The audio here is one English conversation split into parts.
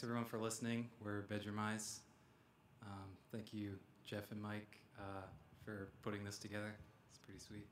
Thanks everyone for listening. We're Bedroom Eyes. Um, thank you, Jeff and Mike, uh, for putting this together. It's pretty sweet.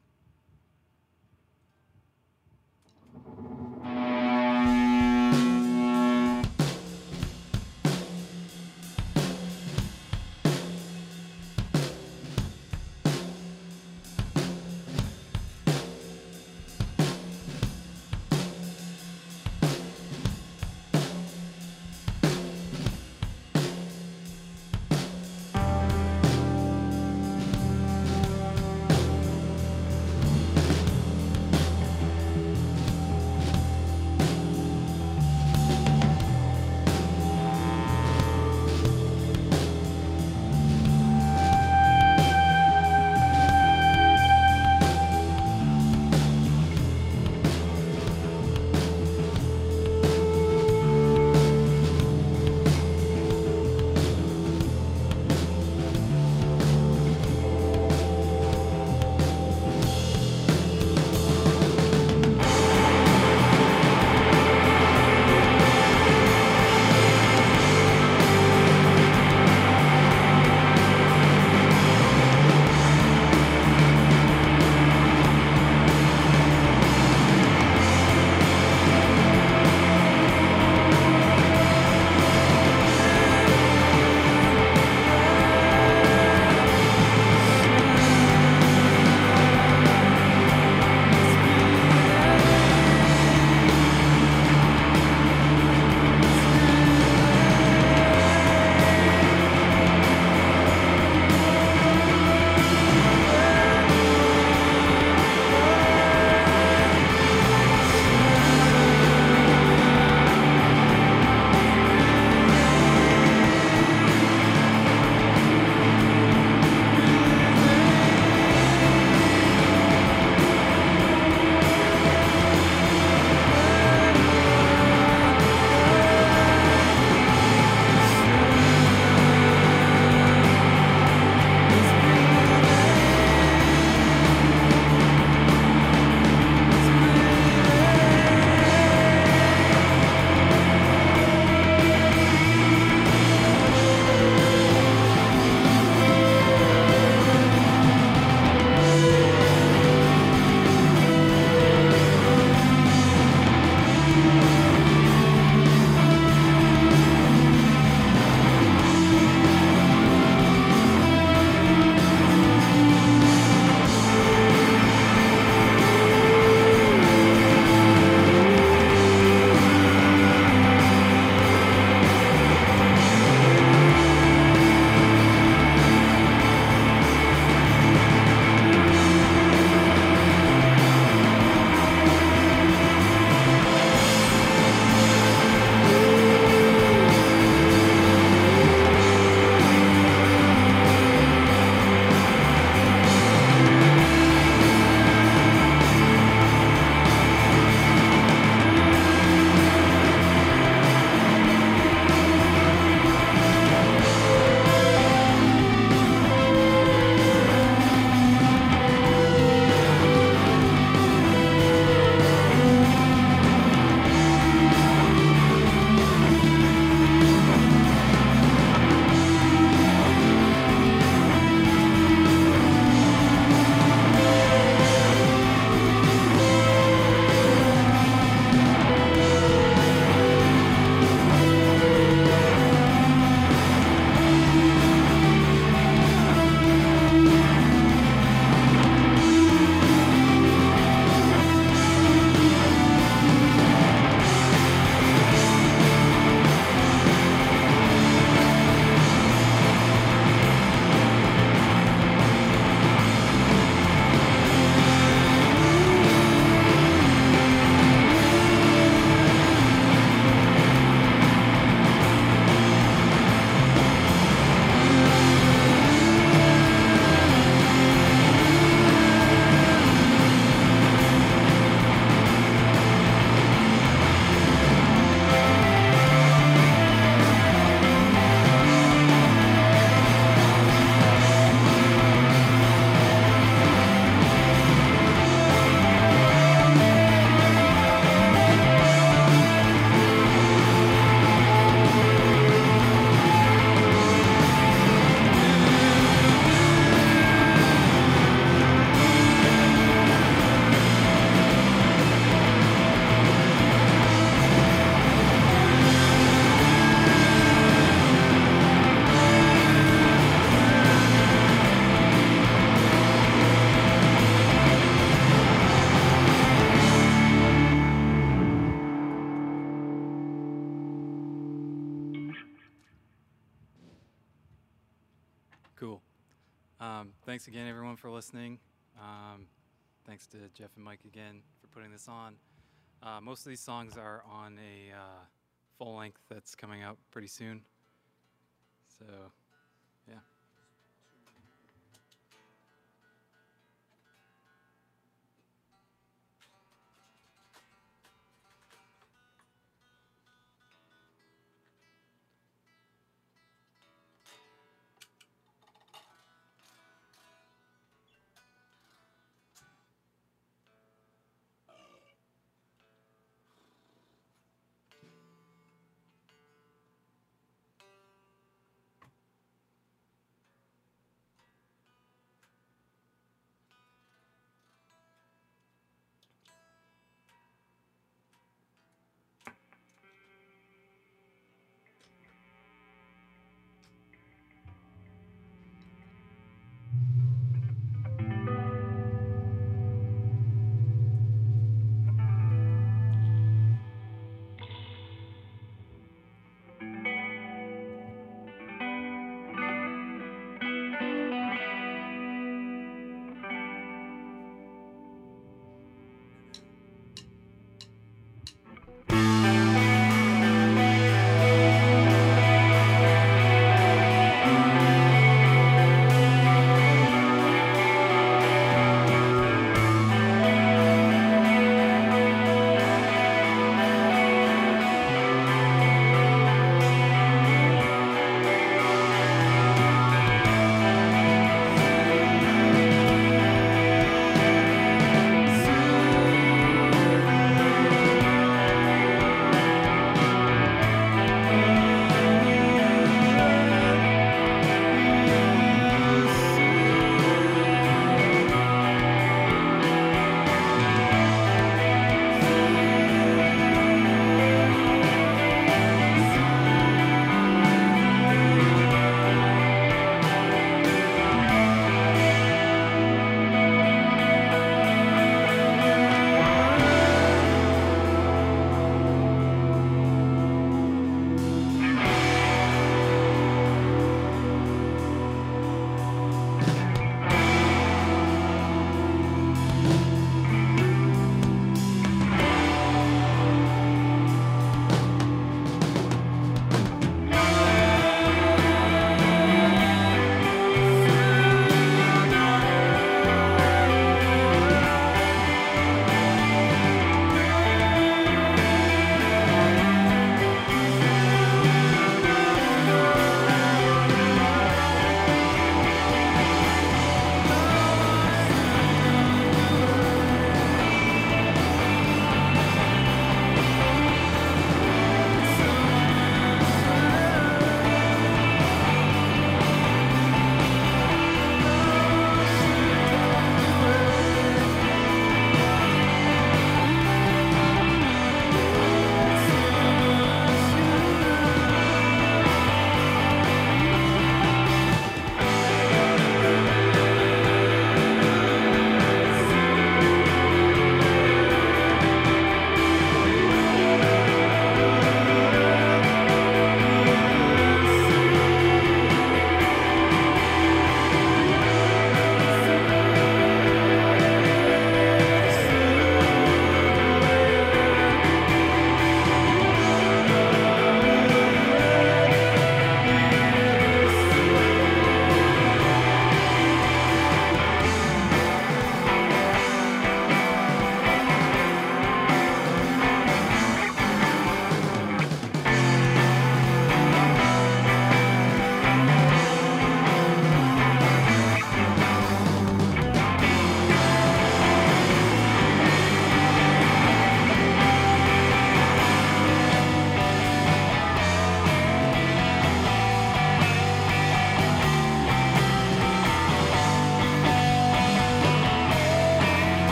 Thanks again, everyone, for listening. Um, thanks to Jeff and Mike again for putting this on. Uh, most of these songs are on a uh, full length that's coming out pretty soon. So,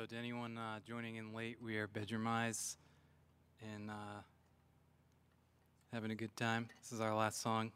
So, to anyone uh, joining in late, we are Bedroom Eyes and uh, having a good time. This is our last song.